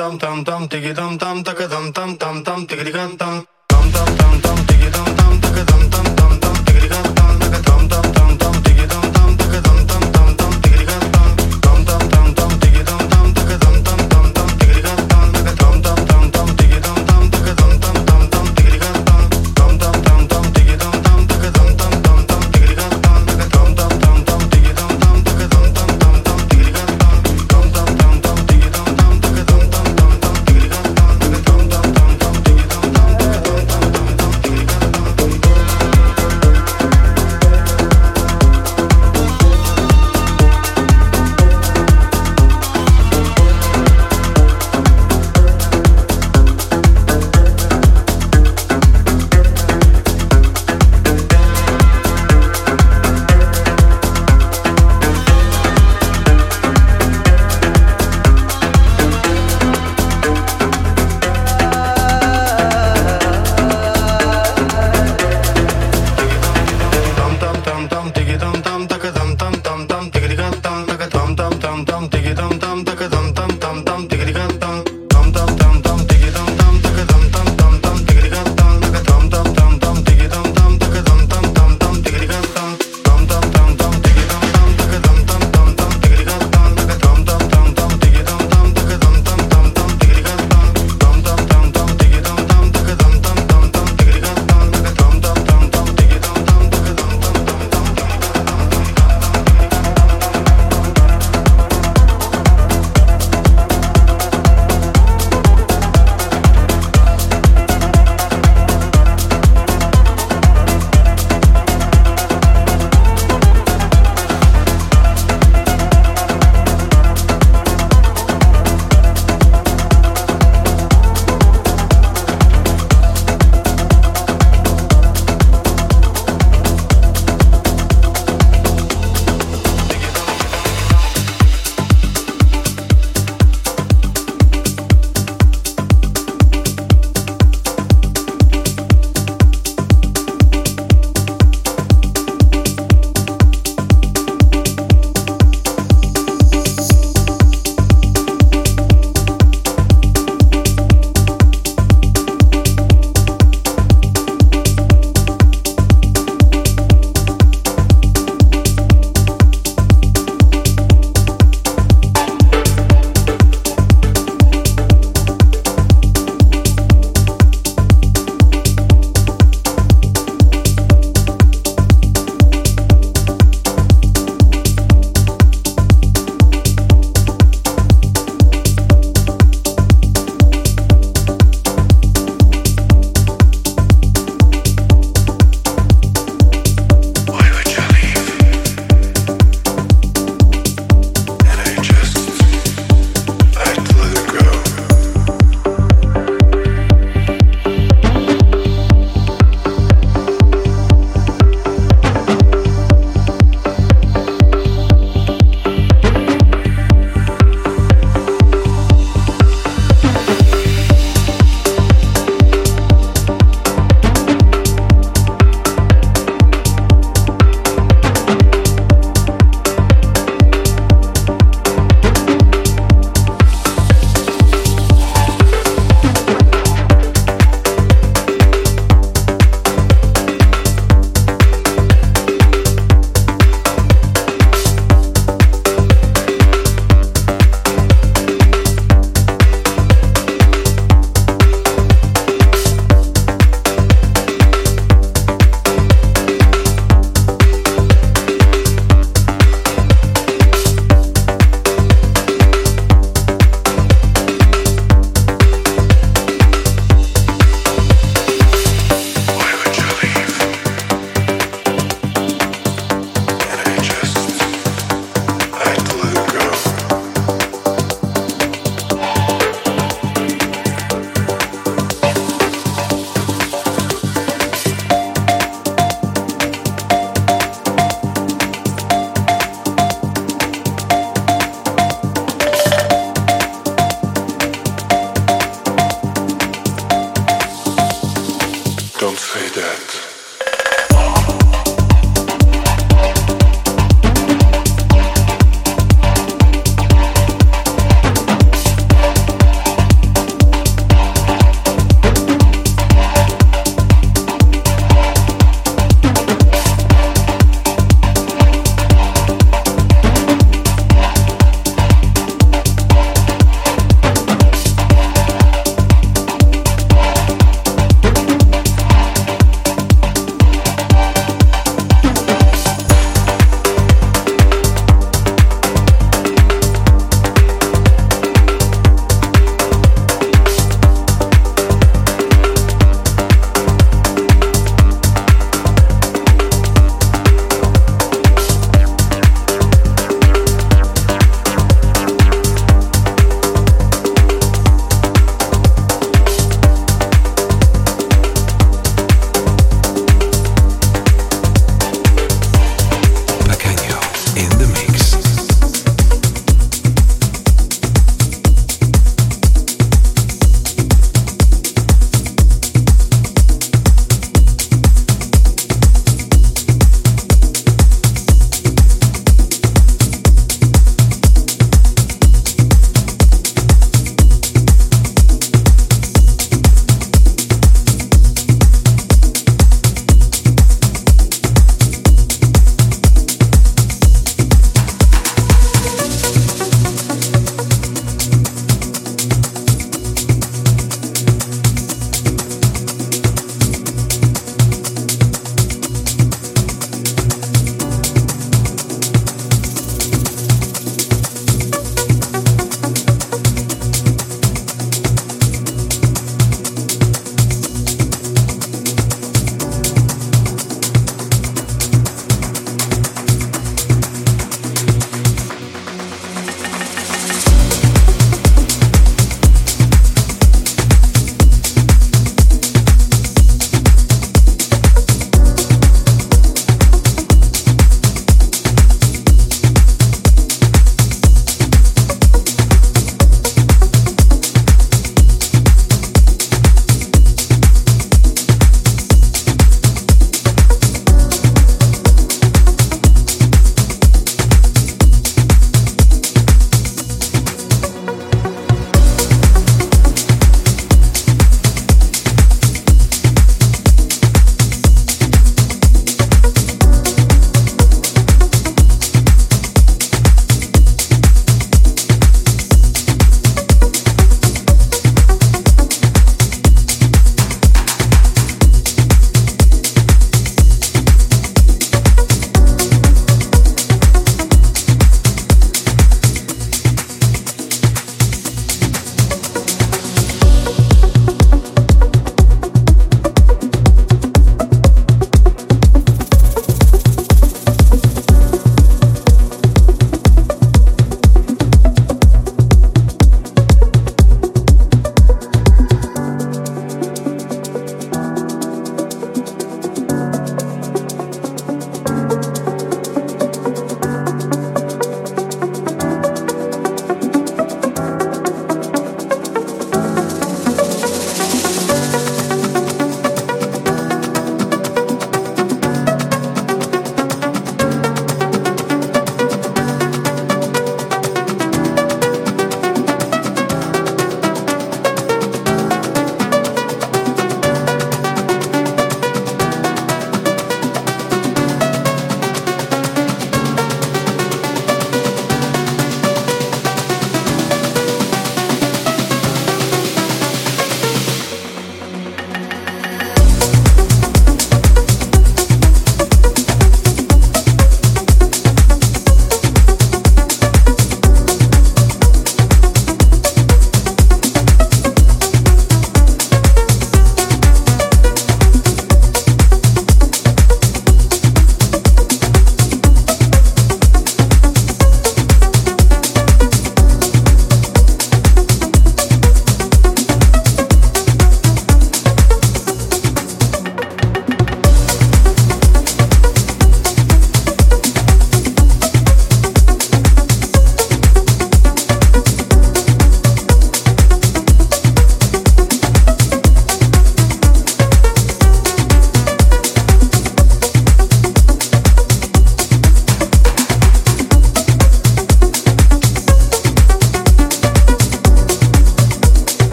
tam tam tam tiki tam tam taka tam tam tam tam tiki tam tam.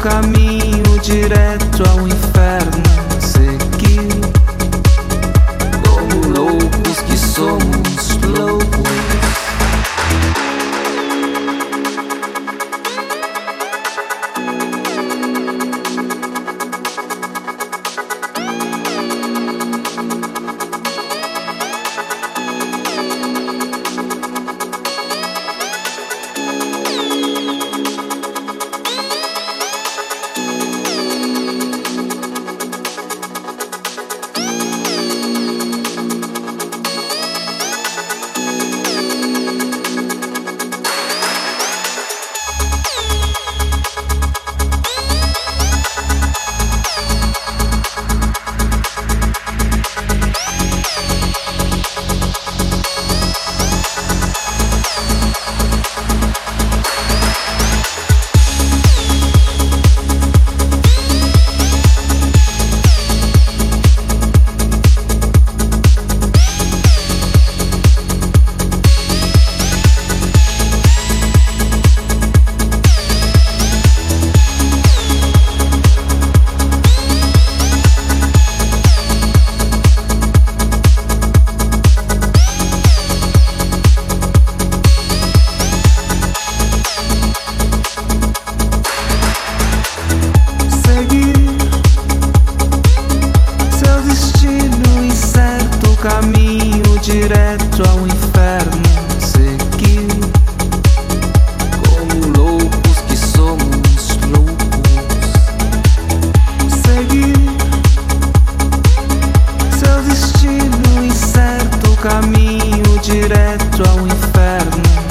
caminho direto ao inferno. direto ao inferno.